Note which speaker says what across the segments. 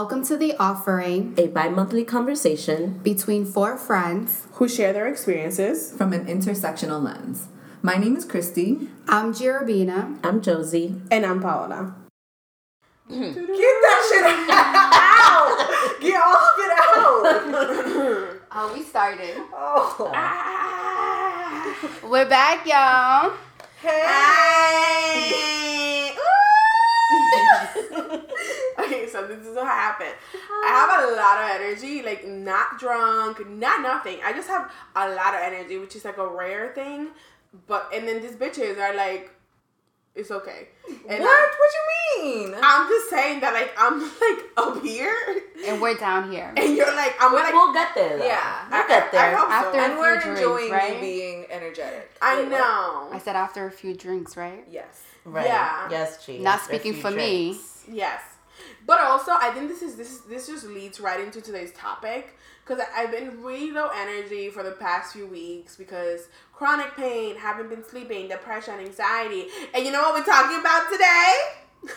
Speaker 1: Welcome to The Offering,
Speaker 2: a bi monthly conversation
Speaker 1: between four friends
Speaker 3: who share their experiences
Speaker 4: from an intersectional lens. My name is Christy.
Speaker 1: I'm Jirabina.
Speaker 2: I'm Josie.
Speaker 3: And I'm Paola. Get that shit out! Get all of it out!
Speaker 1: Oh, we started.
Speaker 3: Oh.
Speaker 1: Ah. We're back, y'all.
Speaker 3: Hey! Okay, so this is what happened. I ah. have a lot of energy, like not drunk, not nothing. I just have a lot of energy, which is like a rare thing. But and then these bitches are like, it's okay. And
Speaker 5: what?
Speaker 3: I,
Speaker 5: what you mean?
Speaker 3: I'm just saying that like I'm like up here,
Speaker 1: And we're down here.
Speaker 3: and you're like I'm
Speaker 2: We'll,
Speaker 3: like
Speaker 2: we'll get there. Though.
Speaker 5: Yeah.
Speaker 2: We'll
Speaker 3: I-
Speaker 2: get there.
Speaker 3: I hope so.
Speaker 1: After-
Speaker 5: and we're
Speaker 1: few drinks,
Speaker 5: enjoying
Speaker 1: right?
Speaker 5: you being energetic.
Speaker 3: I
Speaker 5: Wait, what?
Speaker 3: know.
Speaker 1: I said after a few drinks, right?
Speaker 5: Yes.
Speaker 2: right.
Speaker 3: Yeah.
Speaker 2: Yes, G.
Speaker 1: Not speaking
Speaker 2: few
Speaker 1: for me.
Speaker 3: Yes, but also I think this is this is, this just leads right into today's topic because I've been really low energy for the past few weeks because chronic pain, haven't been sleeping, depression, anxiety, and you know what we're talking about today?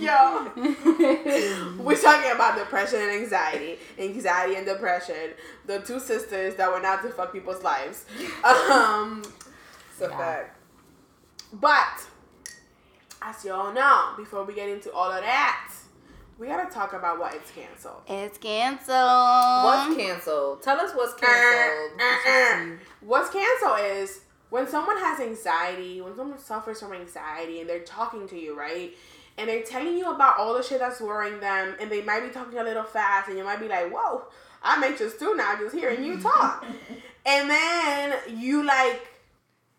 Speaker 3: Yo, we're talking about depression and anxiety, anxiety and depression, the two sisters that went out to fuck people's lives. Um,
Speaker 5: It's a fact.
Speaker 3: but as y'all know, before we get into all of that, we gotta talk about what it's canceled.
Speaker 1: It's canceled.
Speaker 5: What's canceled? Tell us what's canceled.
Speaker 3: Uh, uh, uh. What's canceled is when someone has anxiety, when someone suffers from anxiety and they're talking to you, right? And they're telling you about all the shit that's worrying them, and they might be talking a little fast, and you might be like, whoa, I'm anxious too now just hearing you talk. and then you like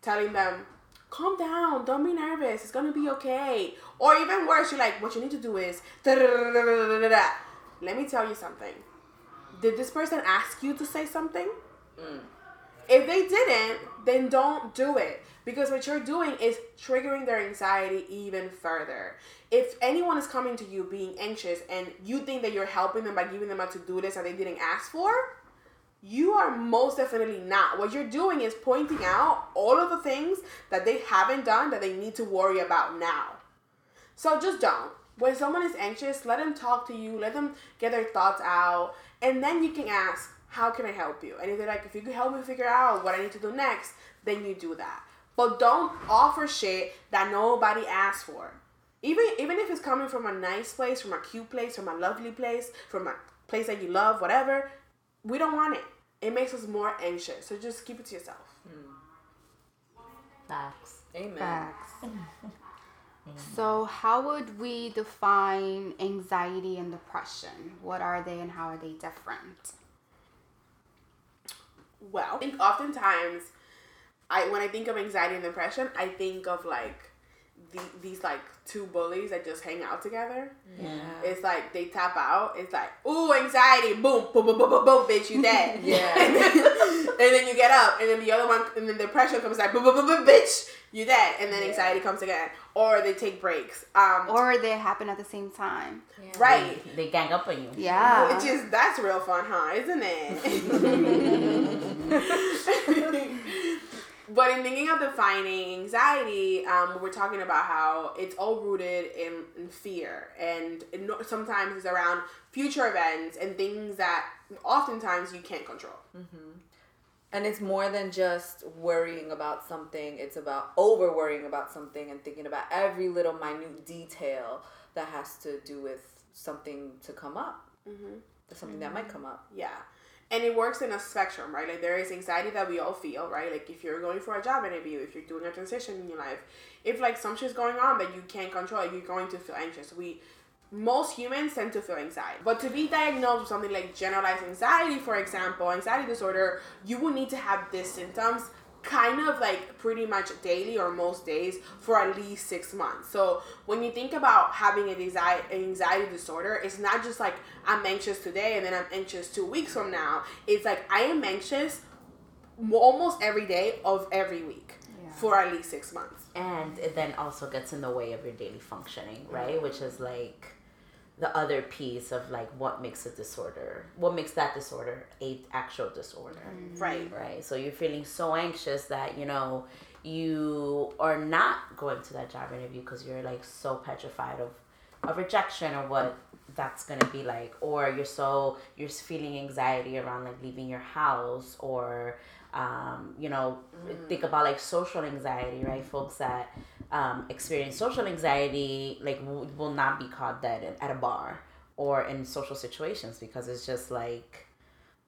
Speaker 3: telling them, calm down, don't be nervous, it's gonna be okay. Or even worse, you're like, what you need to do is, let me tell you something. Did this person ask you to say something? Mm. If they didn't, then don't do it. Because what you're doing is triggering their anxiety even further. If anyone is coming to you being anxious and you think that you're helping them by giving them a to do list that they didn't ask for, you are most definitely not. What you're doing is pointing out all of the things that they haven't done that they need to worry about now. So just don't. When someone is anxious, let them talk to you, let them get their thoughts out, and then you can ask, How can I help you? And if they're like, If you could help me figure out what I need to do next, then you do that. But don't offer shit that nobody asked for. Even even if it's coming from a nice place, from a cute place, from a lovely place, from a place that you love, whatever, we don't want it. It makes us more anxious. So just keep it to yourself.
Speaker 2: Facts.
Speaker 5: Amen.
Speaker 1: Facts. So, how would we define anxiety and depression? What are they and how are they different?
Speaker 3: Well, I think oftentimes, I when I think of anxiety and depression, I think of like the, these like two bullies that just hang out together.
Speaker 2: Yeah.
Speaker 3: It's like they tap out. It's like ooh anxiety, boom, boom, boom, boom, boom, boom bitch, you dead.
Speaker 5: Yeah.
Speaker 3: and, then, and then you get up, and then the other one, and then the pressure comes like boom, boom, boom, boom, bitch, you dead, and then anxiety comes again, or they take breaks. Um,
Speaker 1: Or they happen at the same time.
Speaker 3: right.
Speaker 2: They gang up on you.
Speaker 1: Yeah.
Speaker 3: Which is that's real fun, huh? Isn't it? but in thinking of defining anxiety, um, we're talking about how it's all rooted in, in fear, and sometimes it's around future events and things that oftentimes you can't control.
Speaker 5: And it's more than just worrying about something. It's about over worrying about something and thinking about every little minute detail that has to do with something to come up. Mm-hmm. Something that might come up.
Speaker 3: Yeah. And it works in a spectrum, right? Like there is anxiety that we all feel, right? Like if you're going for a job interview, if you're doing a transition in your life, if like some shit's going on that you can't control, you're going to feel anxious. We most humans tend to feel anxiety. But to be diagnosed with something like generalized anxiety, for example, anxiety disorder, you will need to have these symptoms kind of like pretty much daily or most days for at least six months. So when you think about having a anxiety, anxiety disorder, it's not just like I'm anxious today and then I'm anxious two weeks from now. It's like I am anxious almost every day of every week for at least six months.
Speaker 2: and it then also gets in the way of your daily functioning right which is like the other piece of like what makes a disorder what makes that disorder a actual disorder.
Speaker 3: Right.
Speaker 2: right so you're feeling so anxious that you know you are not going to that job interview because you're like so petrified of a rejection or what that's gonna be like or you're so you're feeling anxiety around like leaving your house or um, you know think about like social anxiety right? Folks that um, experience social anxiety like w- will not be caught dead at a bar or in social situations because it's just like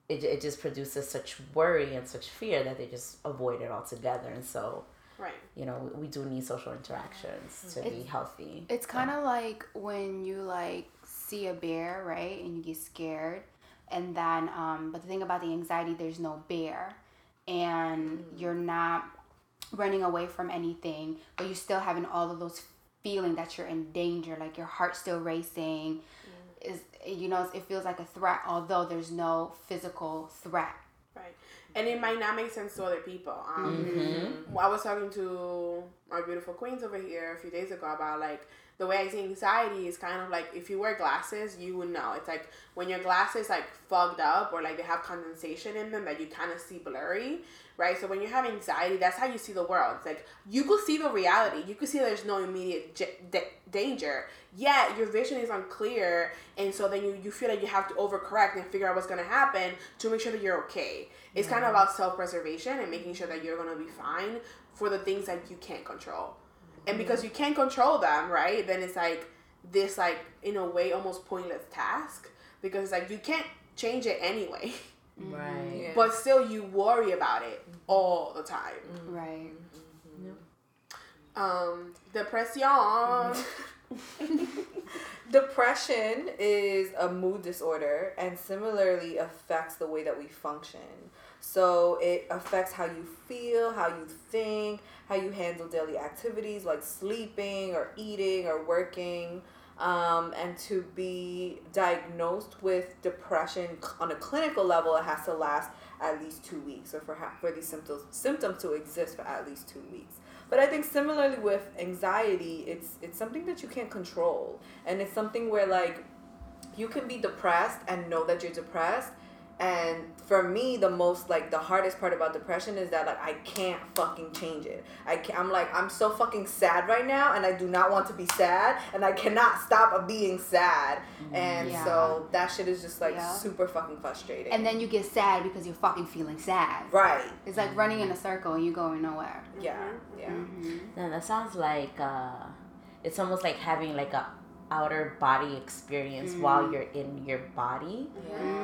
Speaker 2: it, it just produces such worry and such fear that they just avoid it altogether. And so
Speaker 3: Right.
Speaker 2: you know we do need social interactions to be healthy.
Speaker 1: It's kind of like when you like see a bear, right, and you get scared, and then um, but the thing about the anxiety, there's no bear, and you're not running away from anything, but you're still having all of those feeling that you're in danger, like your heart's still racing. Is you know it feels like a threat, although there's no physical threat.
Speaker 3: Right. And it might not make sense to other people. Um,
Speaker 2: Mm-hmm.
Speaker 3: I was talking to my beautiful queens over here a few days ago about like the way I see anxiety is kind of like if you wear glasses, you would know. It's like when your glasses like fogged up or like they have condensation in them that you kind of see blurry, right? So when you have anxiety, that's how you see the world. It's like you could see the reality. You could see there's no immediate j- da- danger. Yet your vision is unclear, and so then you, you feel like you have to overcorrect and figure out what's gonna happen to make sure that you're okay. It's kind of about self preservation and making sure that you're gonna be fine for the things that you can't control. And because you can't control them, right? Then it's like this, like in a way, almost pointless task because it's like you can't change it anyway,
Speaker 2: right
Speaker 5: Yeah.
Speaker 3: but still you worry about it all the time.
Speaker 1: Right.
Speaker 3: Um, depression.
Speaker 5: Depression is a mood disorder and similarly affects the way that we function. So it affects how you feel, how you think, how you handle daily activities like sleeping or eating or working. Um, and to be diagnosed with depression on a clinical level, it has to last at least two weeks, or for for these symptoms symptoms to exist for at least two weeks. But I think similarly with anxiety, it's it's something that you can't control, and it's something where like you can be depressed and know that you're depressed. And for me, the most like the hardest part about depression is that like I can't fucking change it. I can't. I'm like I'm so fucking sad right now, and I do not want to be sad, and I cannot stop of being sad. And
Speaker 1: Yeah.
Speaker 5: so that shit is just like
Speaker 1: Yeah.
Speaker 5: super fucking frustrating.
Speaker 1: And then you get sad because you're fucking feeling sad.
Speaker 5: right,
Speaker 1: It's like running in a circle and you going nowhere.
Speaker 5: yeah, yeah.
Speaker 2: No, that sounds like uh, it's almost like having like a outer body experience while mm. you're in your body.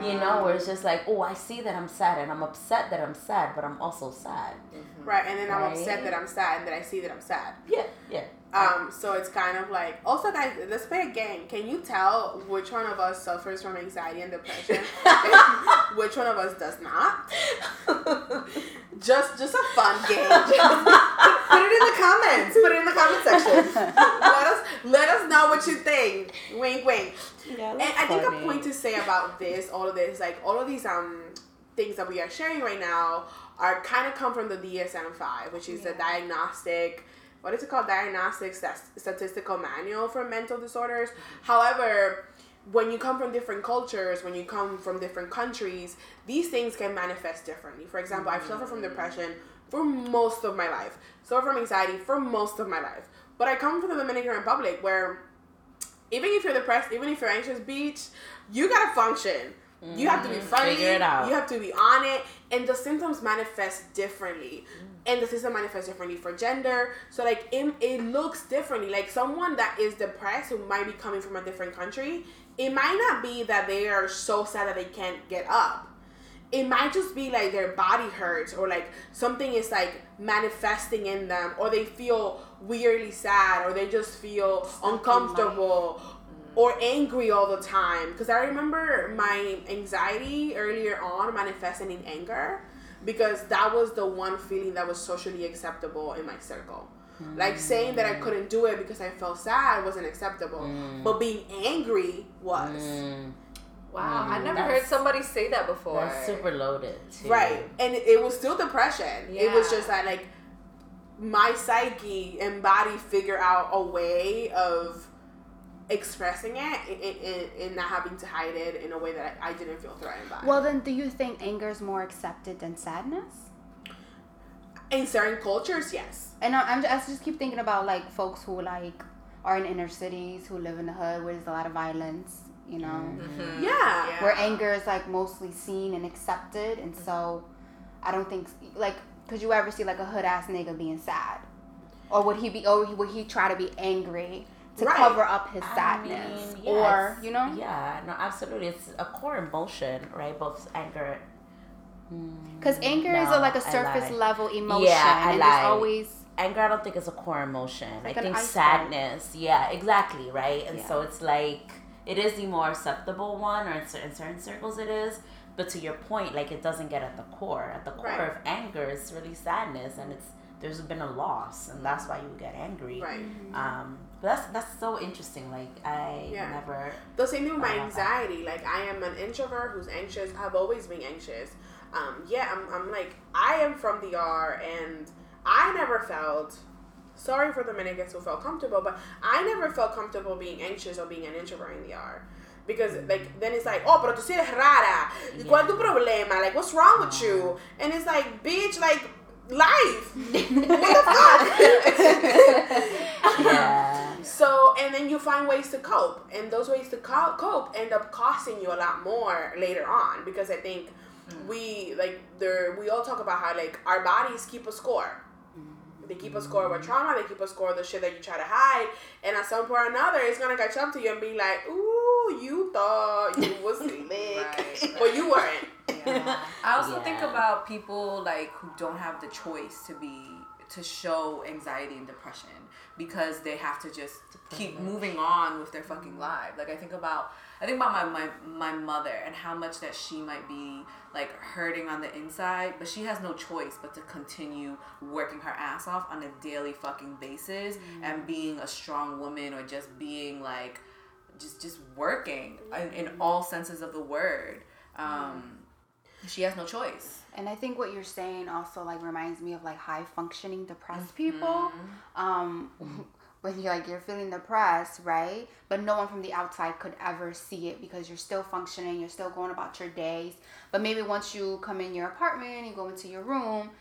Speaker 2: You know, where it's just like, oh, I see that I'm sad and I'm upset that I'm sad, but I'm also sad.
Speaker 3: right, and then I'm upset that I'm sad and that I see that I'm sad.
Speaker 2: Yeah, yeah.
Speaker 3: Um, so it's kind of like also guys, let's play a game. Can you tell which one of us suffers from anxiety and depression? and which one of us does not? just just a fun game.
Speaker 5: Put it in the comments. Put it in the comment section.
Speaker 3: let us let us know what you think. Wink wink.
Speaker 2: Yeah,
Speaker 3: And I think a point to say about this, all of this, like all of these um things that we are sharing right now are kind of come from the DSM five, which is the diagnostic what is it called? Diagnostic Stat- Statistical Manual for Mental Disorders. However, when you come from different cultures, when you come from different countries, these things can manifest differently. For example, I've suffered from depression for most of my life, suffered from anxiety for most of my life. But I come from the Dominican Republic where even if you're depressed, even if you're anxious, beach, you gotta function. You have to be mm. friendly.
Speaker 2: Figure it out.
Speaker 3: You have to be on it, and the symptoms manifest differently, mm. and the system manifests differently for gender. So like it, it looks differently. Like someone that is depressed who might be coming from a different country, it might not be that they are so sad that they can't get up. It might just be like their body hurts or like something is like manifesting in them or they feel weirdly sad or they just feel uncomfortable or angry all the time. Because i remember my anxiety earlier on manifesting in anger because that was the one feeling that was socially acceptable in my circle. Like saying that i couldn't do it because i felt sad wasn't acceptable but being angry was.
Speaker 2: Mm,
Speaker 5: Wow, I never
Speaker 2: That's-
Speaker 5: heard somebody say that before.
Speaker 2: that's super loaded. Too.
Speaker 3: right and it, it was still depression. It was just that like my psyche and body figure out a way of expressing it and, and, and not having to hide it in a way that I, I didn't feel threatened by
Speaker 1: Well, then, do you think anger is more accepted than sadness?
Speaker 3: in certain cultures yes
Speaker 1: And I- I'm just, I just keep thinking about like folks who like are in inner cities who live in the hood where there's a lot of violence. You know,
Speaker 3: Mm-hmm. Yeah.
Speaker 1: where anger is like mostly seen and accepted, and so I don't think like could you ever see like a hood ass nigga being sad, or would he be or would he try to be angry to
Speaker 3: Right.
Speaker 1: cover up his
Speaker 2: I
Speaker 1: sadness,
Speaker 2: mean, yeah,
Speaker 1: or you know?
Speaker 2: Yeah, no, absolutely. It's a core emotion, right? Both anger.
Speaker 1: Because anger is a, like a surface level emotion,
Speaker 2: Yeah, I
Speaker 1: and
Speaker 2: lied.
Speaker 1: there's always
Speaker 2: Anger, I don't think is a core emotion.
Speaker 1: like
Speaker 2: I think
Speaker 1: iceberg.
Speaker 2: sadness. Yeah, exactly, right. And
Speaker 1: Yeah.
Speaker 2: so it's like it is the more acceptable one, or in cer- in certain circles it is. But to your point, like it doesn't get at the core. At the core
Speaker 3: Right.
Speaker 2: of anger is really sadness, and it's there's been a loss, and that's why you get angry.
Speaker 3: Right.
Speaker 2: Um, but that's that's so interesting. Like I
Speaker 3: Yeah.
Speaker 2: never.
Speaker 3: The same thing with my
Speaker 2: I love that.
Speaker 3: anxiety. Like I am an introvert who's anxious. I've always been anxious. Um, yeah, I'm, I'm like I am from the DR, and I never felt. Sorry for the Dominicans who felt comfortable, but I never felt comfortable being anxious or being an introvert in the DR. Because like then it's like, oh, pero tú sí eres rara. ¿Cuál es tu problema? Like, what's wrong with you? And it's like, bitch, like life. what the fuck?
Speaker 2: Yeah.
Speaker 3: So, and then you find ways to cope, and those ways to co- cope end up costing you a lot more later on because I think mm. we like there we all talk about how like our bodies keep a score. They keep a score with mm-hmm. trauma. They keep a score of the shit that you try to hide, and at some point or another, it's gonna catch up to you and be like, "Ooh, you thought you was slick,
Speaker 5: Right,
Speaker 3: but you weren't."
Speaker 5: Yeah. I also think about people like who don't have the choice to be to show anxiety and depression because they have to just keep moving on with their fucking life. Like I think about I think about my, my my mother and how much that she might be like hurting on the inside, but she has no choice but to continue working her ass off on a daily fucking basis and being a strong woman or just being like just just working in, in all senses of the word. Um, she has no choice.
Speaker 1: And I think what you're saying also like reminds me of like high functioning depressed people. Um, when you're like you're feeling depressed, right? But no one from the outside could ever see it because you're still functioning, you're still going about your days. But maybe once you come in your apartment, you go into your room,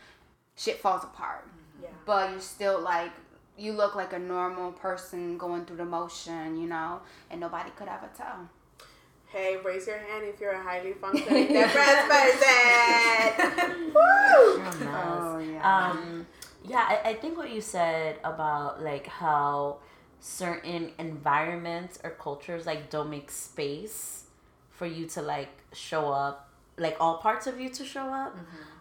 Speaker 1: shit falls apart.
Speaker 3: Yeah.
Speaker 1: But you're still like you look like a normal person going through the motion, you know, and nobody could ever tell.
Speaker 3: Hey, raise your hand if you're a highly functioning depressed person. Woo!
Speaker 1: Oh, yeah.
Speaker 2: Um, yeah, I, I think what you said about like how certain environments or cultures like don't make space for you to like show up, like all parts of you to show up,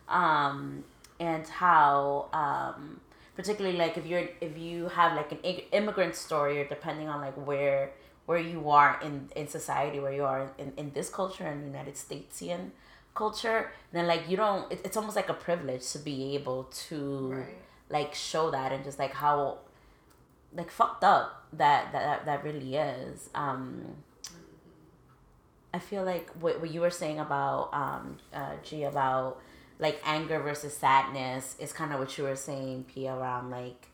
Speaker 2: um, and how um, particularly like if you're if you have like an immigrant story or depending on like where where you are in in society where you are in, in this culture and united statesian culture then like you don't it, it's almost like a privilege to be able to
Speaker 5: Right.
Speaker 2: like show that and just like how like fucked up that that that, really is um i feel like what, what you were saying about um uh g about like anger versus sadness is kind of what you were saying p around like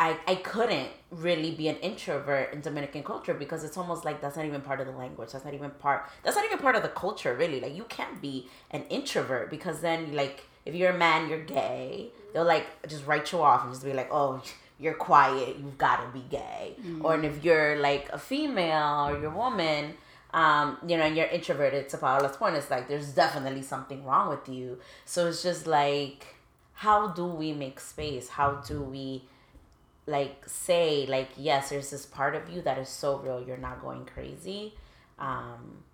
Speaker 2: I, I couldn't really be an introvert in Dominican culture because it's almost like that's not even part of the language. That's not even part. That's not even part of the culture, really. Like you can't be an introvert because then, like, if you're a man, you're gay. They'll like just write you off and just be like, oh, you're quiet. You've got to be gay. Or and if you're like a female or you're a woman, um, you know, and you're introverted. To Paola's point, it's like there's definitely something wrong with you. So it's just like, how do we make space? How do we? Like say like yes there's this part of you that is so real you're not going crazy. Um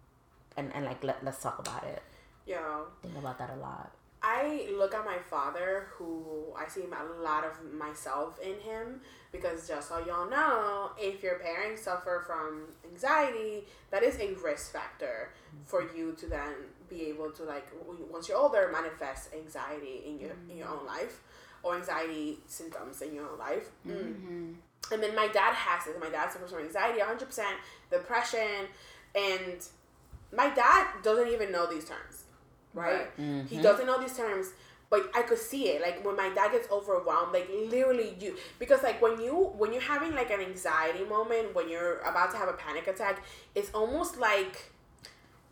Speaker 2: and and like let, let's talk about it.
Speaker 3: Yo,
Speaker 2: think about that a lot.
Speaker 3: I look at my father, who I see a lot of myself in him, because just so y'all know, if your parents suffer from anxiety, that is a risk factor for you to then be able to like once you're older manifest anxiety in your in your own life or anxiety symptoms in your own life. Mm. And then my dad has this. My dad suffers from anxiety, 100%, depression, and my dad doesn't even know these terms, right? He doesn't know these terms, but I could see it. Like when my dad gets overwhelmed, like literally you, because like when you when you're having like an anxiety moment, when you're about to have a panic attack, it's almost like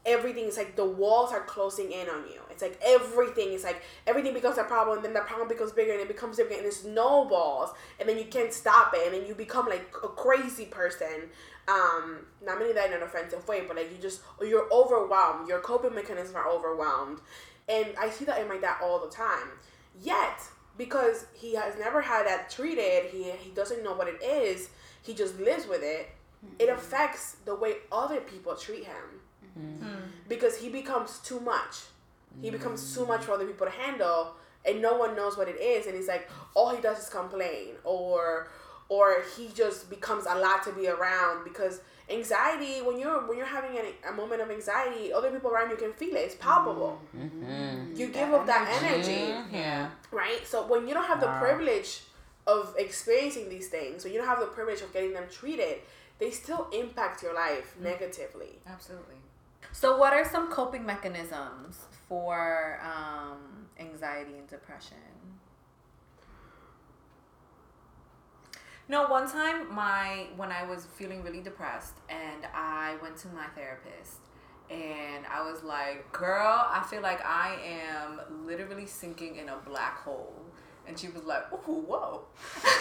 Speaker 3: everything is like the walls are closing in on you. It's like everything is like everything becomes a problem, and then the problem becomes bigger, and it becomes bigger, and it snowballs, and then you can't stop it, and then you become like a crazy person. Um, not meaning that in an offensive way, but like you just you're overwhelmed. Your coping mechanisms are overwhelmed, and I see that in my dad all the time. Yet, because he has never had that treated, he he doesn't know what it is. He just lives with it. It affects the way other people treat him because he becomes too much. He mm. becomes too much for other people to handle, and no one knows what it is. And he's like, all he does is complain, or or he just becomes a lot to be around because anxiety. When you're when you're having an, a moment of anxiety, other people around you can feel it. It's palpable. Mm-hmm. Mm-hmm. You give up that mm-hmm. energy
Speaker 2: Yeah.
Speaker 3: right? So when you don't have the privilege of experiencing these things, when you don't have the privilege of getting them treated, they still impact your life negatively.
Speaker 5: Absolutely. So, what are some coping mechanisms for um, anxiety and depression? No, one time my when I was feeling really depressed and I went to my therapist and I was like, "Girl, I feel like I am literally sinking in a black hole." And she was like, "Ooh, whoa."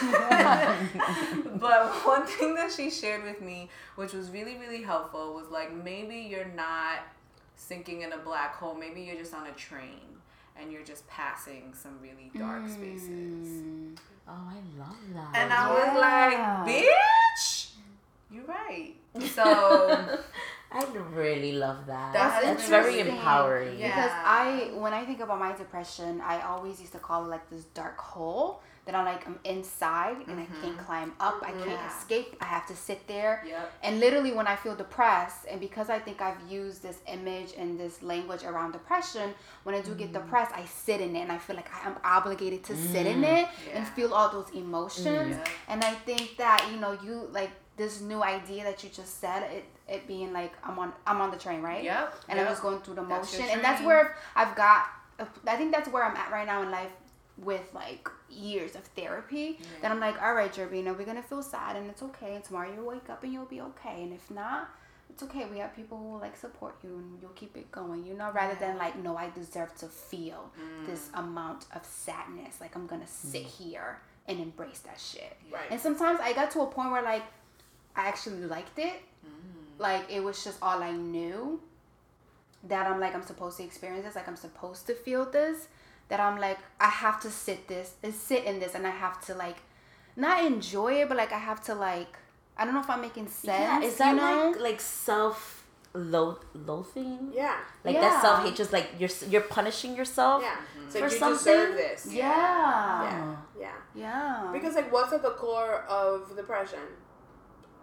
Speaker 5: but one thing that she shared with me, which was really really helpful, was like maybe you're not sinking in a black hole. Maybe you're just on a train and you're just passing some really dark hmm. spaces.
Speaker 2: Oh, I love that.
Speaker 5: And I was like, bitch, you're right. So,
Speaker 2: I really love that.
Speaker 5: That's
Speaker 2: That's, very empowering.
Speaker 5: Yeah.
Speaker 1: Because I, when I think about my depression, I always used to call it like this dark hole that I'm like I'm inside and I can't mm-hmm. climb up, I can't
Speaker 5: Yeah.
Speaker 1: escape. I have to sit there.
Speaker 5: Yep.
Speaker 1: And literally, when I feel depressed, and because I think I've used this image and this language around depression, when I do get mm-hmm. depressed, I sit in it and I feel like I am obligated to sit in mm. it and feel all those emotions. Mm.
Speaker 5: Yeah.
Speaker 1: And I think that you know, you like this new idea that you just said, it it being like I'm on I'm on the train, right?
Speaker 5: Yep,
Speaker 1: And I'm
Speaker 5: yep.
Speaker 1: just going through the
Speaker 5: That's
Speaker 1: motion, and that's where I've got. I think that's where I'm at right now in life with like years of therapy. That I'm like, all right, Jervina, we're gonna feel sad, and it's okay. And tomorrow you'll wake up and you'll be okay. And if not, it's okay. We have people who will like support you, and you'll keep it going. You know, rather than like, no, I deserve to feel this
Speaker 5: Mm.
Speaker 1: amount of sadness. Like I'm gonna sit here and embrace that shit.
Speaker 3: Right.
Speaker 1: And sometimes I got to a point where like I actually liked it.
Speaker 5: Mm.
Speaker 1: Like it was just all I knew. That I'm like I'm supposed to experience this. Like I'm supposed to feel this. That I'm like I have to sit this and sit in this, and I have to like not enjoy it, but like I have to like I don't know if I'm making sense.
Speaker 2: Yeah, is that
Speaker 1: you know?
Speaker 2: like like self lo- loathing?
Speaker 3: Yeah.
Speaker 2: Like
Speaker 1: Yeah.
Speaker 2: that self hate, just like you're you're punishing yourself.
Speaker 3: Yeah. It's like
Speaker 2: For
Speaker 3: you
Speaker 2: something?
Speaker 3: deserve this.
Speaker 1: yeah.
Speaker 3: Yeah. Yeah.
Speaker 1: Yeah.
Speaker 3: Because like what's at the core of depression?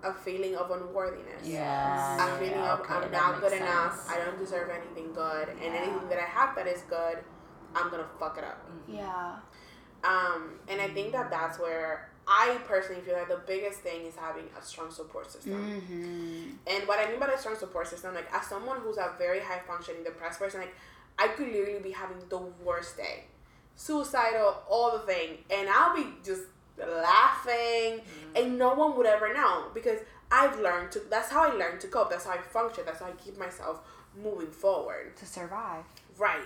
Speaker 3: A feeling of unworthiness.
Speaker 2: Yeah.
Speaker 3: A feeling
Speaker 2: yeah,
Speaker 3: of
Speaker 2: okay,
Speaker 3: I'm not
Speaker 2: makes
Speaker 3: good enough. I don't deserve anything good, and anything that I have that is good, I'm gonna fuck it up.
Speaker 1: yeah.
Speaker 3: Um, and I think that that's where I personally feel like the biggest thing is having a strong support system.
Speaker 1: Mm-hmm.
Speaker 3: And what I mean by a strong support system, like as someone who's a very high functioning depressed person, like I could literally be having the worst day, suicidal, all the thing, and I'll be just laughing, and no one would ever know because I've learned to. That's how I learned to cope. That's how I function. That's how I keep myself moving forward.
Speaker 1: To survive.
Speaker 3: Right.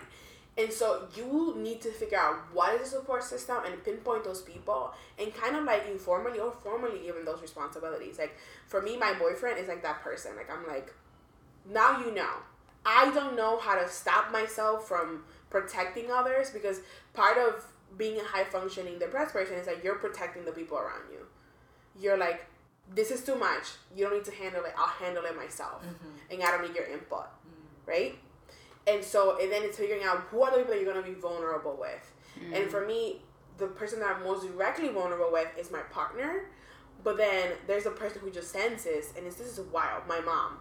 Speaker 3: And so you need to figure out what is the support system and pinpoint those people and kind of like informally or formally them those responsibilities. Like for me, my boyfriend is like that person. Like I'm like, now you know. I don't know how to stop myself from protecting others because part of being a high functioning depressed person is that you're protecting the people around you. You're like, this is too much. You don't need to handle it. I'll handle it myself. Mm-hmm. And I don't need your input. Mm-hmm. Right? And so, and then it's figuring out who are the people you're going to be vulnerable with. And for mm. me, the person that I'm most directly vulnerable with is my partner. But then there's a person who just senses, and it's, this is wild. My mom.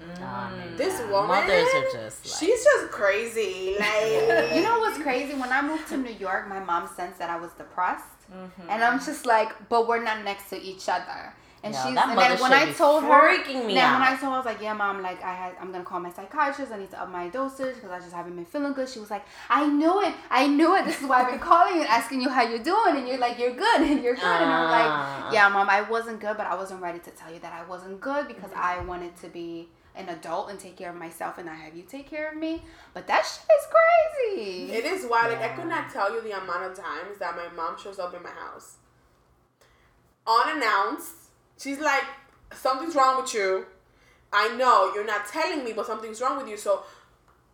Speaker 3: Mm.
Speaker 2: Oh, man. Mm.
Speaker 3: This woman,
Speaker 2: Mothers are just like
Speaker 3: she's just crazy. Like
Speaker 1: You know what's crazy? When I moved to New York, my mom sensed that I was depressed, mm-hmm. and I'm just like, but we're not next to each other. And
Speaker 2: Yo,
Speaker 1: she's
Speaker 2: that
Speaker 1: and then when I
Speaker 2: be
Speaker 1: told her,
Speaker 2: freaking me
Speaker 1: then when. I told her, I was like, yeah, mom, like I had, I'm gonna call my psychiatrist. I need to up my dosage because I just haven't been feeling good. She was like, I knew it, I knew it. This is why I've been calling you and asking you how you're doing, and you're like, you're good, and you're good, and I'm
Speaker 2: Ah.
Speaker 1: like, yeah, mom, I wasn't good, but I wasn't ready to tell you that I wasn't good because I wanted to be an adult and take care of myself and not have you take care of me. But that shit is crazy.
Speaker 3: It is wild. Like I could not tell you the amount of times that my mom shows up in my house unannounced. She's like, "Something's wrong with you. I know you're not telling me, but something's wrong with you. So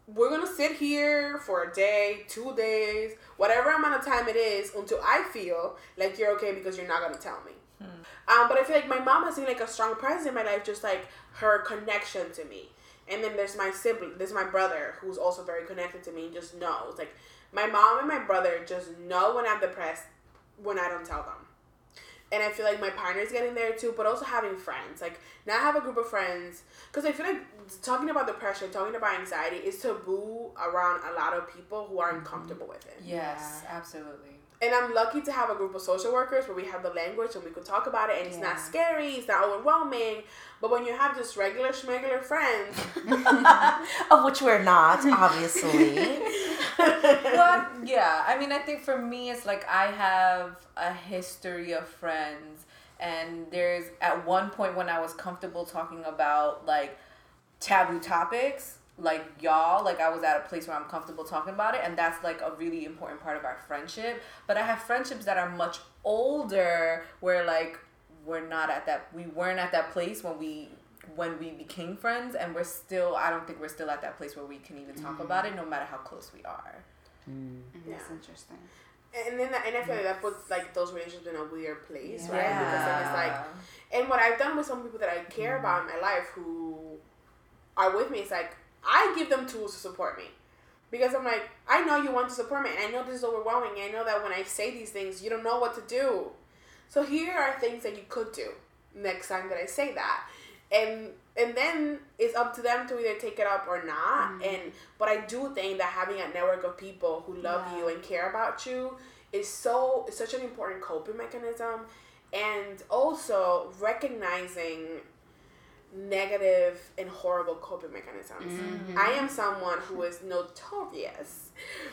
Speaker 3: we're gonna sit here for a day, two days, whatever amount of time it is, until I feel like you're okay because you're not gonna tell me." Um, but I feel like my mom has been like a strong presence in my life, just like her connection to me. And then there's my sibling, there's my brother who's also very connected to me and just knows. Like my mom and my brother just know when I'm depressed when I don't tell them. And I feel like my partner's getting there too, but also having friends. Like now I have a group of friends because I feel like talking about depression, talking about anxiety is taboo around a lot of people who aren't comfortable with it.
Speaker 5: Yes, absolutely.
Speaker 3: And I'm lucky to have a group of social workers where we have the language and we could talk about it and it's
Speaker 1: Yeah.
Speaker 3: not scary, it's not overwhelming. But when you have just regular schmegular friends,
Speaker 2: of which we're not, obviously.
Speaker 5: well, yeah. I mean, I think for me, it's like I have a history of friends, and there's at one point when I was comfortable talking about like taboo topics, like y'all, like I was at a place where I'm comfortable talking about it, and that's like a really important part of our friendship. But I have friendships that are much older, where like we're not at that, we weren't at that place when we when we became friends and we're still i don't think we're still at that place where we can even talk about it no matter how close we are
Speaker 1: Mm, That's interesting.
Speaker 3: and then and I feel like that puts like those relationships in a weird place, right? Because then it's like
Speaker 5: Yeah.
Speaker 3: And what I've done with some people that I care about in my life who are with me, it's like I give them tools to support me. Because I'm like, I know you want to support me, and I know this is overwhelming. And I know that when I say these things, you don't know what to do. So here are things that you could do next time that I say that. And and then it's up to them to either take it up or not. Mm-hmm. And but I do think that having a network of people who love
Speaker 1: Yeah.
Speaker 3: you and care about you is so is such an important coping mechanism and also recognizing negative and horrible coping mechanisms. I am someone who is notorious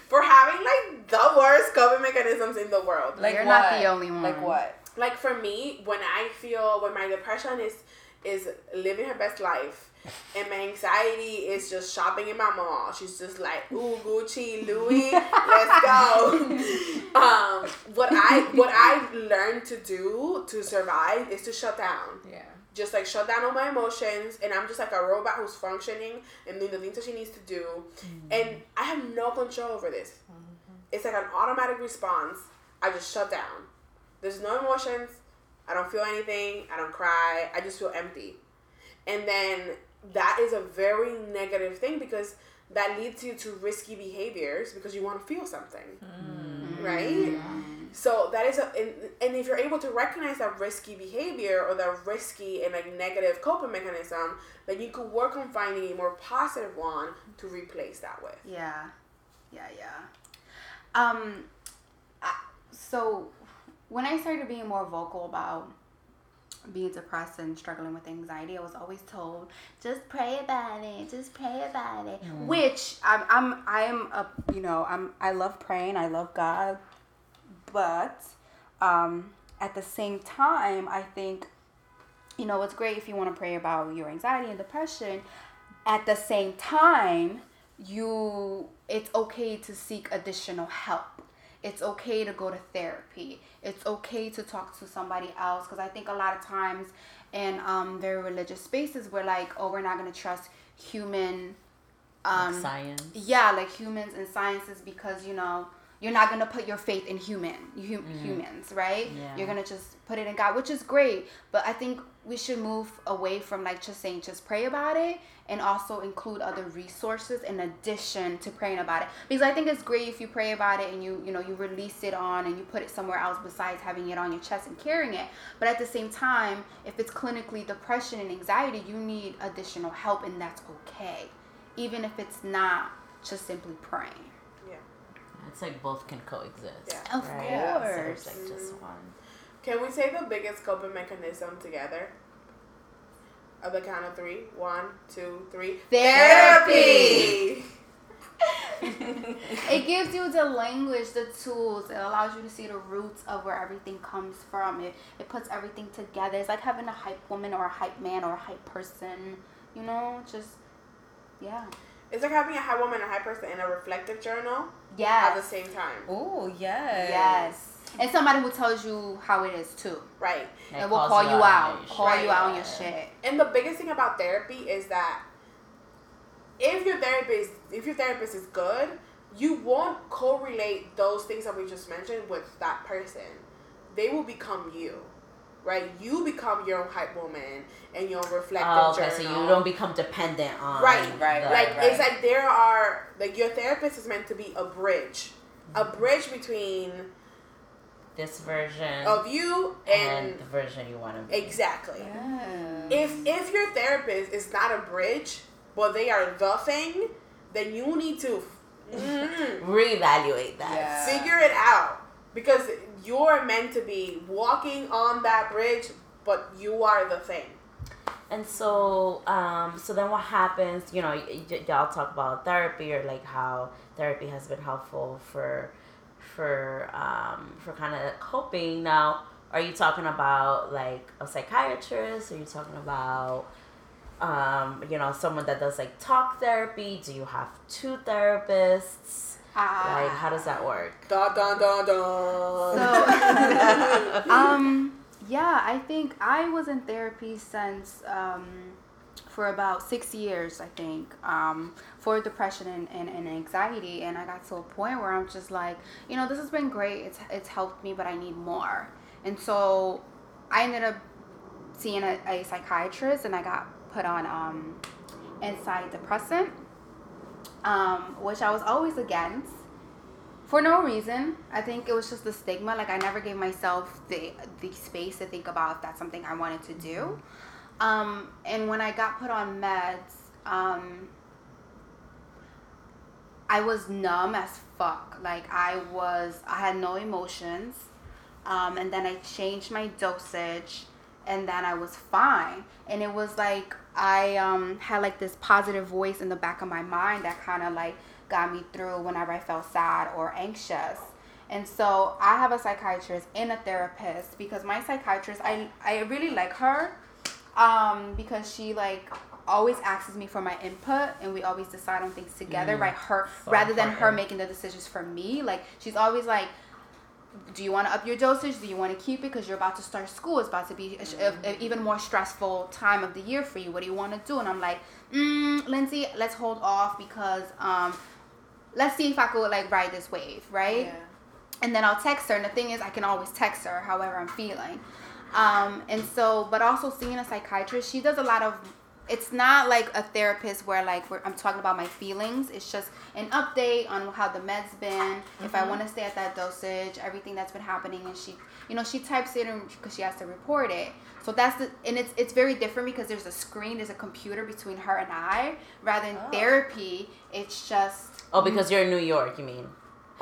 Speaker 3: for having like the worst coping mechanisms in the world.
Speaker 5: like
Speaker 1: You're
Speaker 5: what?
Speaker 1: not the only one.
Speaker 5: like what
Speaker 3: Like for me, when I feel when my depression is is living her best life and my anxiety is just shopping in my mall. She's just like, ooh, Gucci, Louis, let's go. um, what I what I've learned to do to survive is to shut down.
Speaker 5: yeah
Speaker 3: Just like shut down all my emotions and I'm just like a robot who's functioning and doing the things that she needs to do. Mm-hmm. And I have no control over this. Mm-hmm. It's like an automatic response. I just shut down. There's no emotions. I don't feel anything. I don't cry. I just feel empty. And then that is a very negative thing because that leads you to risky behaviors because you want to feel something. Mm-hmm. Right? So that is a and, and if you're able to recognize that risky behavior or that risky and like negative coping mechanism, then you could work on finding a more positive one to replace that with.
Speaker 1: Yeah, yeah, yeah. Um, I, so when I started being more vocal about being depressed and struggling with anxiety, I was always told, "Just pray about it. Just pray about it." Which I'm, I'm, I'm a, you know, I'm, I love praying. I love God, but um, at the same time, I think you know, it's great if you want to pray about your anxiety and depression. At the same time, you it's okay to seek additional help. It's okay to go to therapy. It's okay to talk to somebody else because I think a lot of times in um, very religious spaces we're like, oh, we're not gonna trust human um,
Speaker 2: Science.
Speaker 1: yeah, like humans and sciences because you know you're not gonna put your faith in human hu- mm. humans, right?
Speaker 2: Yeah.
Speaker 1: You're gonna just put it in God, which is great. But I think we should move away from like just saying just pray about it and also include other resources in addition to praying about it. Because I think it's great if you pray about it and you you know you release it on and you put it somewhere else besides having it on your chest and carrying it. But at the same time, if it's clinically depression and anxiety, you need additional help and that's okay even if it's not just simply praying.
Speaker 3: Yeah.
Speaker 2: It's like both can coexist.
Speaker 3: Yeah.
Speaker 1: Of
Speaker 2: right?
Speaker 1: course.
Speaker 2: So it's like just mm-hmm. one.
Speaker 3: Can we say the biggest coping mechanism together? Of the count of three. One, two, three.
Speaker 1: Therapy. It gives you the language, the tools. It allows you to see the roots of where everything comes from. It it puts everything together. It's like having a hype woman or a hype man or a hype person You know, just yeah.
Speaker 3: It's like having a hype woman, a hype person, and a reflective journal at the same time.
Speaker 5: Oh yes.
Speaker 1: Yes. And somebody who tells you how it is too.
Speaker 3: Right.
Speaker 2: That
Speaker 1: and will call you out.
Speaker 2: on your
Speaker 1: Call you out on your shit.
Speaker 3: And the biggest thing about therapy is that if your therapist if your therapist is good, you won't correlate those things that we just mentioned with that person. They will become you. Right? You become your own hype woman and your reflective
Speaker 2: Oh, okay, so you don't become dependent on
Speaker 3: Right,
Speaker 5: right,
Speaker 2: the-
Speaker 3: like
Speaker 5: right.
Speaker 3: it's like there are like your therapist is meant to be a bridge. A bridge between
Speaker 2: this version
Speaker 3: of you
Speaker 2: and,
Speaker 3: and
Speaker 2: the version you want to be.
Speaker 3: exactly.
Speaker 5: Yeah.
Speaker 3: if if your therapist is not a bridge, but they are the thing, then you need to mm,
Speaker 2: Reevaluate that.
Speaker 5: Yeah.
Speaker 3: figure it out because you're meant to be walking on that bridge, but you are the thing.
Speaker 2: And so, um, so then what happens? You know, y- y- y'all talk about therapy or like how therapy has been helpful for, for, um, for kind of coping. Now, are you talking about like a psychiatrist? Are you talking about, um, you know, someone that does like talk therapy? Do you have two therapists?
Speaker 1: Ah.
Speaker 2: Like, how does that work?
Speaker 3: Dun dun dun dun.
Speaker 1: So, um, yeah, I think I was in therapy since um, for about six years, I think, um, for depression and, and, and anxiety. And I got to a point where I'm just like, you know, this has been great. It's, it's helped me, but I need more. And so I ended up seeing a, a psychiatrist and I got put on um, antidepressant, um, which I was always against for no reason. I think it was just the stigma. Like I never gave myself the the space to think about if that's something I wanted to do. Um, and when I got put on meds, um, I was numb as fuck. Like I was, I had no emotions. Um, and then I changed my dosage, and then I was fine. And it was like I um, had like this positive voice in the back of my mind that kind of like got me through whenever I felt sad or anxious. And so I have a psychiatrist and a therapist because my psychiatrist, I I really like her, um, because she like always asks me for my input and we always decide on things together. Right, her
Speaker 2: So
Speaker 1: rather than her making the decisions for me. Like she's always like, do you want to up your dosage? Do you want to keep it because you're about to start school? It's about to be a, a- a even more stressful time of the year for you. What do you want to do? And I'm like, mm, Lindsay, let's hold off because um, let's see if I could like ride this wave, right?
Speaker 5: Yeah.
Speaker 1: and then I'll text her. And the thing is, I can always text her however I'm feeling. Um, and so, but also seeing a psychiatrist, she does a lot of. It's not like a therapist where like where I'm talking about my feelings. It's just an update on how the meds been, if I mm-hmm. want to stay at that dosage, everything that's been happening, and she, you know, she types it because she has to report it. So that's the and it's it's very different because there's a screen, there's a computer between her and I. Rather than
Speaker 5: Oh.
Speaker 1: therapy, it's just
Speaker 2: Oh, because you're in New York, you mean?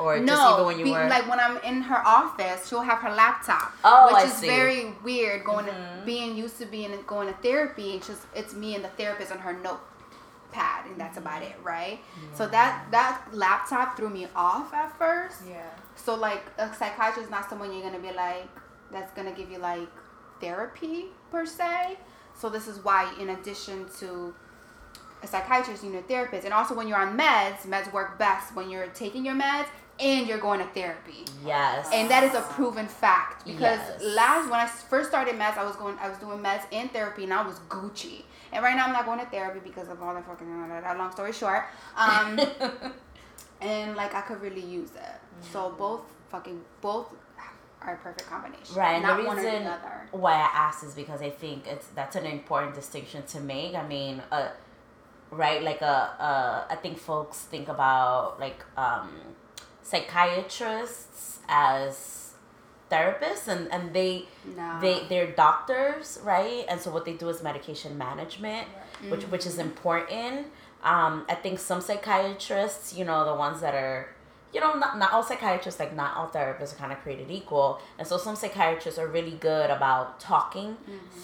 Speaker 2: Or just
Speaker 1: no,
Speaker 2: even when you
Speaker 1: be-
Speaker 2: were
Speaker 1: like when I'm in her office, she'll have her laptop.
Speaker 2: Oh,
Speaker 1: which
Speaker 2: I
Speaker 1: is
Speaker 2: see.
Speaker 1: very weird. Going to mm-hmm. being used to being going to therapy, it's just it's me and the therapist on her notepad, and that's about it, right? So mm-hmm. that that laptop threw me off at first.
Speaker 5: Yeah.
Speaker 1: So like a psychiatrist is not someone you're gonna be like that's gonna give you like therapy per se. So this is why in addition to a psychiatrist, you need a therapist. And also when you're on meds, meds work best when you're taking your meds and you're going to therapy.
Speaker 2: yes,
Speaker 1: And that is a proven fact because
Speaker 2: Yes.
Speaker 1: last when I first started meds, I was going I was doing meds and therapy and I was Gucci. And right now I'm not going to therapy because of all the fucking long story short. Um and like I could really use it. So both fucking both are a perfect combination.
Speaker 2: Right, and
Speaker 1: Not
Speaker 2: the
Speaker 1: one or
Speaker 2: reason
Speaker 1: the other.
Speaker 2: why I asked is because I think it's that's an important distinction to make. I mean, uh, right, like uh, uh, I think folks think about like um, psychiatrists as therapists, and and they
Speaker 1: No.
Speaker 2: they they're doctors, right? And so what they do is medication management, which which is important. Um, I think some psychiatrists, you know, the ones that are, you know, not, not all psychiatrists, like not all therapists are kind of created equal. And so some psychiatrists are really good about talking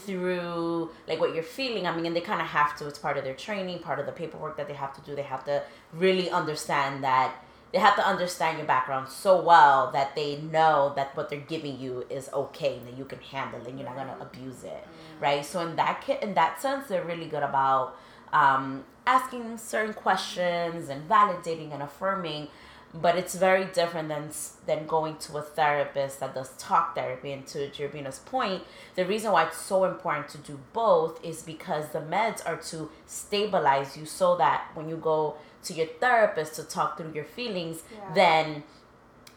Speaker 2: through like what you're feeling. I mean, and they kind of have to. It's part of their training, part of the paperwork that they have to do. They have to really understand that they have to understand your background so well that they know that what they're giving you is okay and that you can handle it and you're not gonna abuse it, right? So in that in that sense, they're really good about um, asking certain questions and validating and affirming but it's very different than than going to a therapist that does talk therapy and to Gerbina's point the reason why it's so important to do both is because the meds are to stabilize you so that when you go to your therapist to talk through your feelings
Speaker 1: Yeah.
Speaker 2: then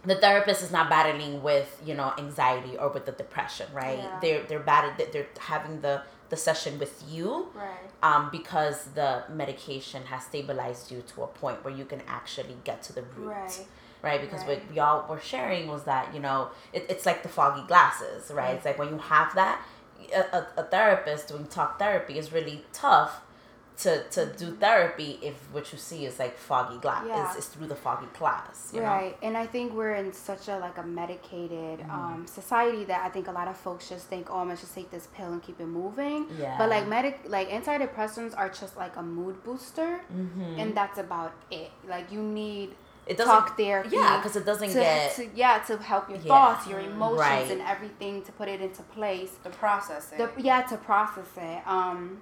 Speaker 2: the therapist is not battling with you know anxiety or with the depression right
Speaker 1: Yeah.
Speaker 2: they're they're battled they're having the the session with you
Speaker 1: Right.
Speaker 2: um, because the medication has stabilized you to a point where you can actually get to the root
Speaker 1: Right.
Speaker 2: right because
Speaker 1: Right.
Speaker 2: what y'all were sharing was that you know it, it's like the foggy glasses right it's like when you have that a, a, a therapist doing talk therapy is really tough to, to do therapy if what you see is like foggy glass
Speaker 1: Yeah.
Speaker 2: it's, it's through the foggy glass you know?
Speaker 1: Right, and I think we're in such a like a medicated
Speaker 2: Mm-hmm.
Speaker 1: um, society that I think a lot of folks just think, oh, I'm gonna just take this pill and keep it moving.
Speaker 2: Yeah.
Speaker 1: But like medic, like antidepressants are just like a mood booster,
Speaker 2: Mm-hmm.
Speaker 1: and that's about it. Like you need
Speaker 2: it doesn't
Speaker 1: talk therapy.
Speaker 2: yeah because it doesn't
Speaker 1: to,
Speaker 2: get
Speaker 1: to yeah to help your
Speaker 2: Yeah.
Speaker 1: thoughts, your emotions,
Speaker 2: Right.
Speaker 1: and everything to put it into place.
Speaker 5: The processing.
Speaker 1: The, yeah, to process it. Um,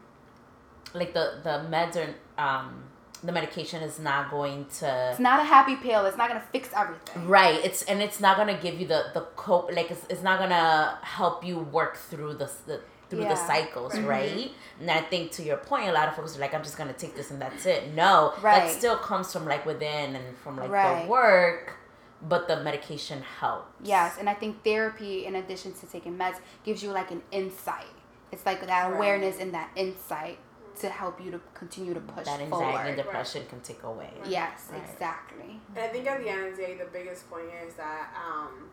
Speaker 2: like the the meds are um the medication is not going to
Speaker 1: it's not a happy pill. It's not gonna fix everything.
Speaker 2: Right. It's and it's not gonna give you the the cope. Like it's, it's not gonna help you work through the, the through the
Speaker 1: Yeah.
Speaker 2: cycles,
Speaker 1: Right.
Speaker 2: right? And I think to your point, a lot of folks are like, I'm just gonna take this and that's it. No,
Speaker 1: Right.
Speaker 2: that still comes from like within and from like
Speaker 1: Right.
Speaker 2: the work, but the medication helps.
Speaker 1: Yes, and I think therapy, in addition to taking meds, gives you like an insight. It's like that awareness and that insight to help you to continue to push
Speaker 2: that anxiety
Speaker 1: forward.
Speaker 2: and depression can take away.
Speaker 1: Yes,
Speaker 2: Right.
Speaker 1: exactly.
Speaker 3: And I think at the end of the day, the biggest point is that um,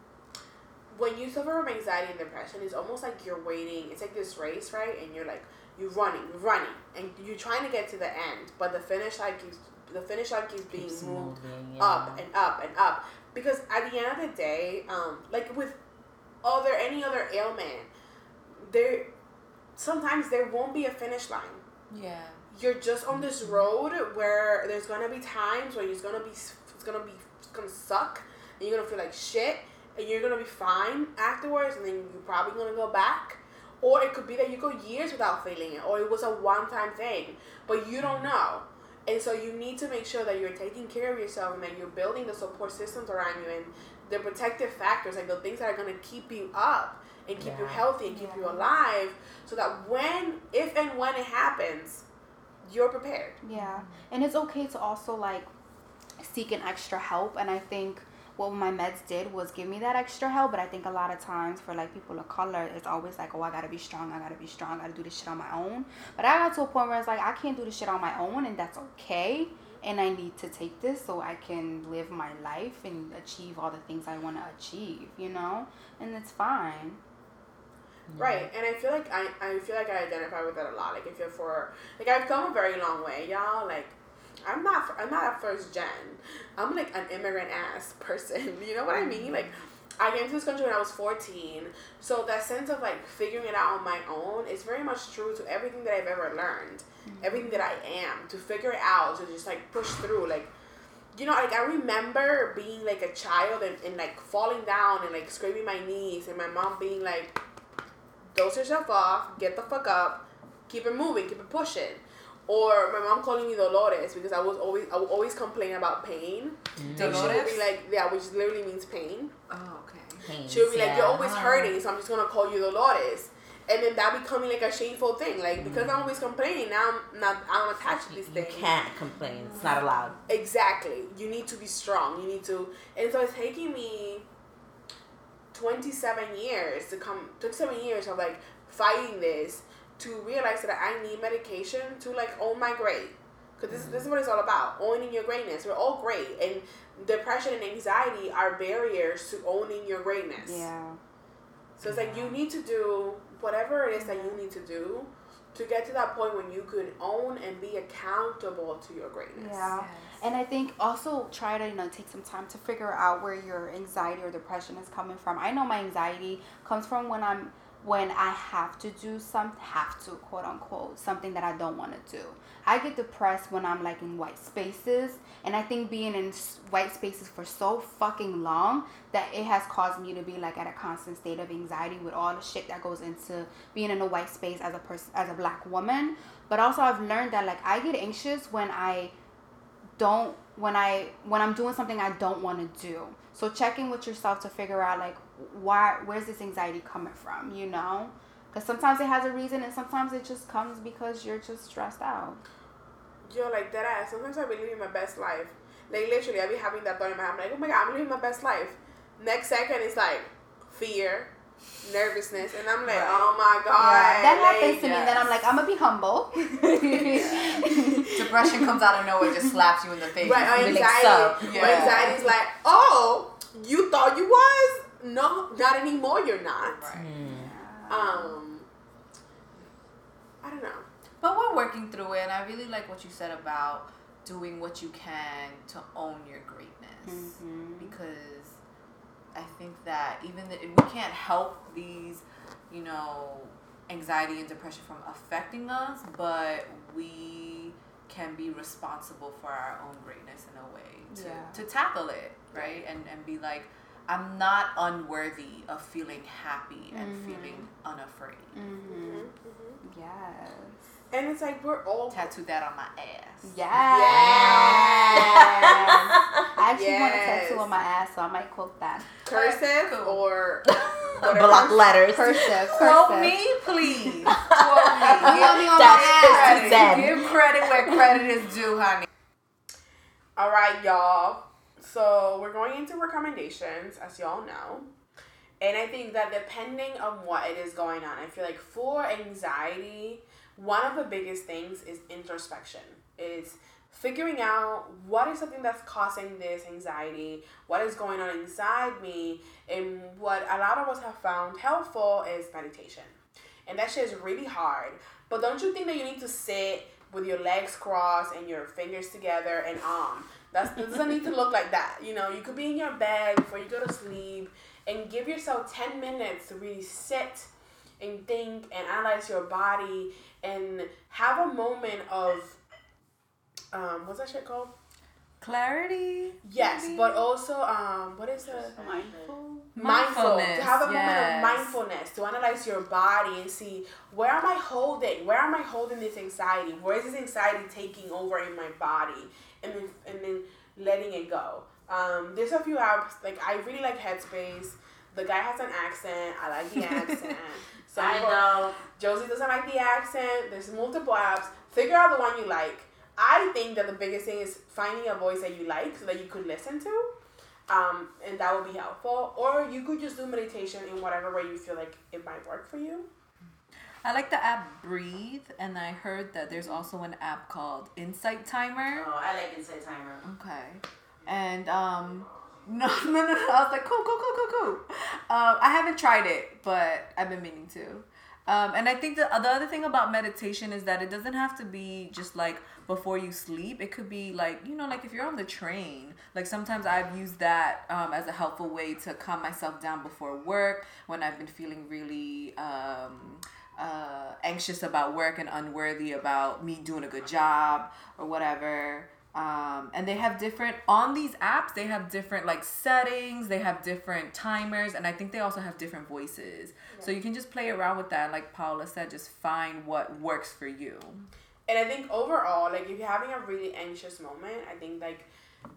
Speaker 3: when you suffer from anxiety and depression, it's almost like you're waiting. It's like this race, right? And you're like you're running, you're running, and you're trying to get to the end, but the finish line keeps the finish line keeps being
Speaker 2: Keeps
Speaker 3: moved
Speaker 2: moving,
Speaker 3: up and up and up. Because at the end of the day, um, like with other any other ailment, there sometimes there won't be a finish line
Speaker 5: yeah.
Speaker 3: you're just on this road where there's gonna be times where it's gonna be it's gonna be it's gonna suck and you're gonna feel like shit and you're gonna be fine afterwards and then you're probably gonna go back. Or it could be that you go years without feeling it or it was a one-time thing but you don't mm-hmm. know. And so you need to make sure that you're taking care of yourself and that you're building the support systems around you and the protective factors like the things that are gonna keep you up and keep you healthy and keep you alive so that when if and when it happens you're prepared
Speaker 1: Yeah, and it's okay to also like seek an extra help. And I think what my meds did was give me that extra help. But I think a lot of times for like people of color, it's always like, oh, I gotta be strong. I gotta be strong. I gotta do this shit on my own. But I got to a point where it's like I can't do this shit on my own, and that's okay. And I need to take this so I can live my life and achieve all the things I want to achieve. You know, and it's fine.
Speaker 3: Right and i feel like I, I feel like i identify with that a lot like if you're for like i've come a very long way y'all like i'm not i'm not a first gen. I'm like an immigrant ass person you know what i mean? Like mm-hmm. I came to this country when I was 14, so that sense of like figuring it out on my own is very much true to everything that I've ever learned, mm-hmm. everything that I am, to figure it out, to just like push through. Like, you know, like I remember being like a child and, and like falling down and like scraping my knees, and my mom being like, dose yourself off, get the fuck up, keep it moving, keep it pushing. Or my mom calling me Dolores because I was always I would always complain about pain. Mm. And she would be like, yeah, which literally means pain.
Speaker 5: Oh, okay.
Speaker 2: Pains,
Speaker 3: She would be like, "You're always hurting, so I'm just gonna call you Dolores." And then that becoming like a shameful thing, like because I'm mm. always complaining. Now I'm not. I'm attached to this
Speaker 2: You
Speaker 3: thing.
Speaker 2: can't complain. It's not allowed.
Speaker 3: Exactly. You need to be strong. You need to. And so it's taking me 27 years to come. 27 years of like fighting this to realize that I need medication to like own my great. Because this, this is what it's all about owning your greatness. We're all great. And depression and anxiety are barriers to owning your greatness.
Speaker 1: Yeah.
Speaker 3: So it's like you need to do whatever it is that you need to do to get to that point when you could own and be accountable to your greatness.
Speaker 1: Yeah.
Speaker 5: Yes.
Speaker 1: And I think also try to, you know, take some time to figure out where your anxiety or depression is coming from. I know my anxiety comes from when I'm when I have to do some have to quote unquote something that I don't want to do. I get depressed when I'm like in white spaces, and I think being in white spaces for so fucking long that it has caused me to be like at a constant state of anxiety with all the shit that goes into being in a white space as a person as a black woman. But also I've learned that like I get anxious when I don't when I when I'm doing something I don't want to do. So checking with yourself to figure out like why where's this anxiety coming from, you know? Because sometimes it has a reason and sometimes it just comes because you're just stressed out.
Speaker 3: Yo, like that ass. Sometimes I be living my best life. Like literally, I be having that thought in my head. I'm like, oh my god, I'm living my best life. Next second, it's like fear, nervousness, and I'm like,
Speaker 6: Right.
Speaker 3: oh my god.
Speaker 1: Yeah, that
Speaker 3: like,
Speaker 1: happens to me. Then I'm like, I'm gonna be humble.
Speaker 5: Depression comes out of nowhere, just slaps you in the face.
Speaker 3: Right, or anxiety.
Speaker 2: suck.
Speaker 3: Or
Speaker 5: Yeah.
Speaker 3: anxiety is like, oh, you thought you was? No, not anymore. You're not.
Speaker 5: Right.
Speaker 3: Um, I don't know.
Speaker 5: But we're working through it, and I really like what you said about doing what you can to own your greatness. Because I think that even the, we can't help these, you know, anxiety and depression from affecting us, but we can be responsible for our own greatness in a way to,
Speaker 1: Yeah.
Speaker 5: to tackle it, right? And and be like, I'm not unworthy of feeling happy and feeling unafraid.
Speaker 1: hmm Yes.
Speaker 3: And it's like we're all
Speaker 5: Tattoo that on my ass.
Speaker 1: Yes.
Speaker 3: Yes.
Speaker 1: I actually want a
Speaker 3: Yes.
Speaker 1: tattoo on my ass, so I might quote that.
Speaker 3: cursive
Speaker 5: Cool.
Speaker 3: or
Speaker 2: Block letters.
Speaker 1: Cursive.
Speaker 5: Quote me, please. Quote me.
Speaker 1: You me on
Speaker 2: That's
Speaker 1: my ass?
Speaker 2: to them.
Speaker 5: Give credit where credit is due, honey.
Speaker 3: All right, y'all. So we're going into recommendations, as y'all know. And I think that depending on what it is going on, I feel like for anxiety, one of the biggest things is introspection. Is figuring out what is something that's causing this anxiety, what is going on inside me, and what a lot of us have found helpful is meditation. And that shit is really hard. But don't you think that you need to sit with your legs crossed and your fingers together and um that's it doesn't need to look like that. You know, you could be in your bed before you go to sleep and give yourself 10 minutes to really sit and think and analyze your body and have a moment of um what's that shit called?
Speaker 5: Clarity.
Speaker 3: Yes,
Speaker 5: maybe?
Speaker 3: but also um what is the
Speaker 1: Mindful.
Speaker 3: mindful
Speaker 5: Mindfulness,
Speaker 3: to have a moment of mindfulness to analyze your body and see where am i holding where am i holding this anxiety where is this anxiety taking over in my body and then and then letting it go um, there's a few apps like i really like headspace the guy has an accent i like the accent Some
Speaker 2: I know.
Speaker 3: Josie doesn't like the accent. There's multiple apps. Figure out the one you like. I think that the biggest thing is finding a voice that you like so that you could listen to. Um, and that would be helpful. Or you could just do meditation in whatever way you feel like it might work for you.
Speaker 5: I like the app Breathe, and I heard that there's also an app called Insight Timer.
Speaker 2: Oh, I like Insight Timer.
Speaker 5: Okay. And um no no no no I was like cool cool cool cool cool. Um I haven't tried it, but I've been meaning to. Um and I think the the other thing about meditation is that it doesn't have to be just like before you sleep. It could be like, you know, like if you're on the train. Like sometimes I've used that um, as a helpful way to calm myself down before work when I've been feeling really um uh, anxious about work and unworthy about me doing a good job or whatever. Um, and they have different on these apps. They have different like settings. They have different timers, and I think they also have different voices. So you can just play around with that. Like Paula said, just find what works for you.
Speaker 3: And I think overall, like if you're having a really anxious moment, I think like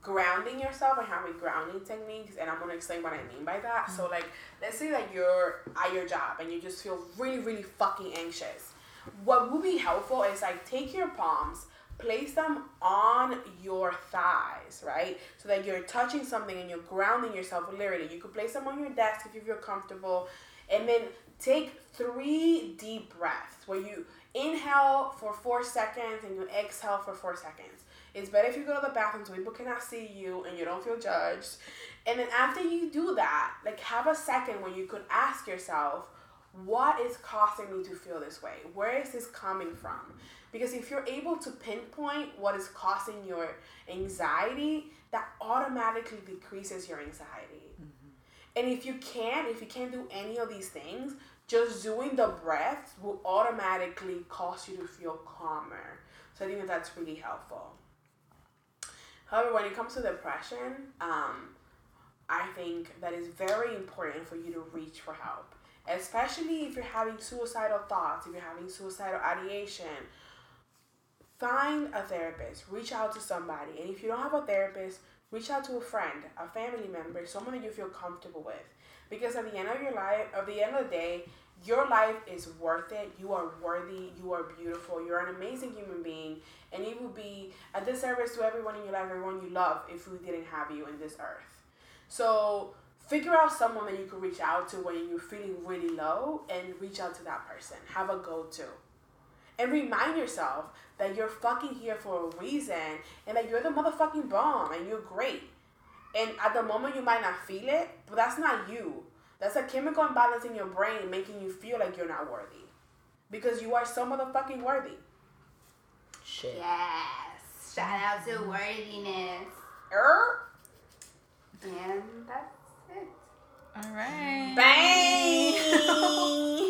Speaker 3: grounding yourself and having grounding techniques, and I'm gonna explain what I mean by that. So like let's say that you're at your job and you just feel really, really fucking anxious. What would be helpful is like take your palms, place them on your thighs, right? So that you're touching something and you're grounding yourself literally. You could place them on your desk if you feel comfortable. And then take three deep breaths where you inhale for four seconds and you exhale for four seconds. It's better if you go to the bathroom so people cannot see you and you don't feel judged. And then after you do that, like have a second where you could ask yourself, what is causing me to feel this way? Where is this coming from? Because if you're able to pinpoint what is causing your anxiety, that automatically decreases your anxiety. And if you can't, if you can't do any of these things, just doing the breath will automatically cause you to feel calmer. So I think that that's really helpful. However, when it comes to depression, um, I think that it's very important for you to reach for help, especially if you're having suicidal thoughts, if you're having suicidal ideation. Find a therapist, reach out to somebody, and if you don't have a therapist, reach out to a friend, a family member, someone that you feel comfortable with. Because at the end of your life, at the end of the day, your life is worth it. You are worthy. You are beautiful. You're an amazing human being, and it would be a disservice to everyone in your life, everyone you love, if we didn't have you in this earth. So figure out someone that you can reach out to when you're feeling really low, and reach out to that person. Have a go-to, and remind yourself that you're fucking here for a reason, and that you're the motherfucking bomb, and you're great. And at the moment, you might not feel it, but that's not you. That's a chemical imbalance in your brain making you feel like you're not worthy. Because you are so motherfucking worthy.
Speaker 2: Shit.
Speaker 1: Yes. Shout out to worthiness.
Speaker 3: Er?
Speaker 1: And that's it.
Speaker 7: All right.
Speaker 3: Bang!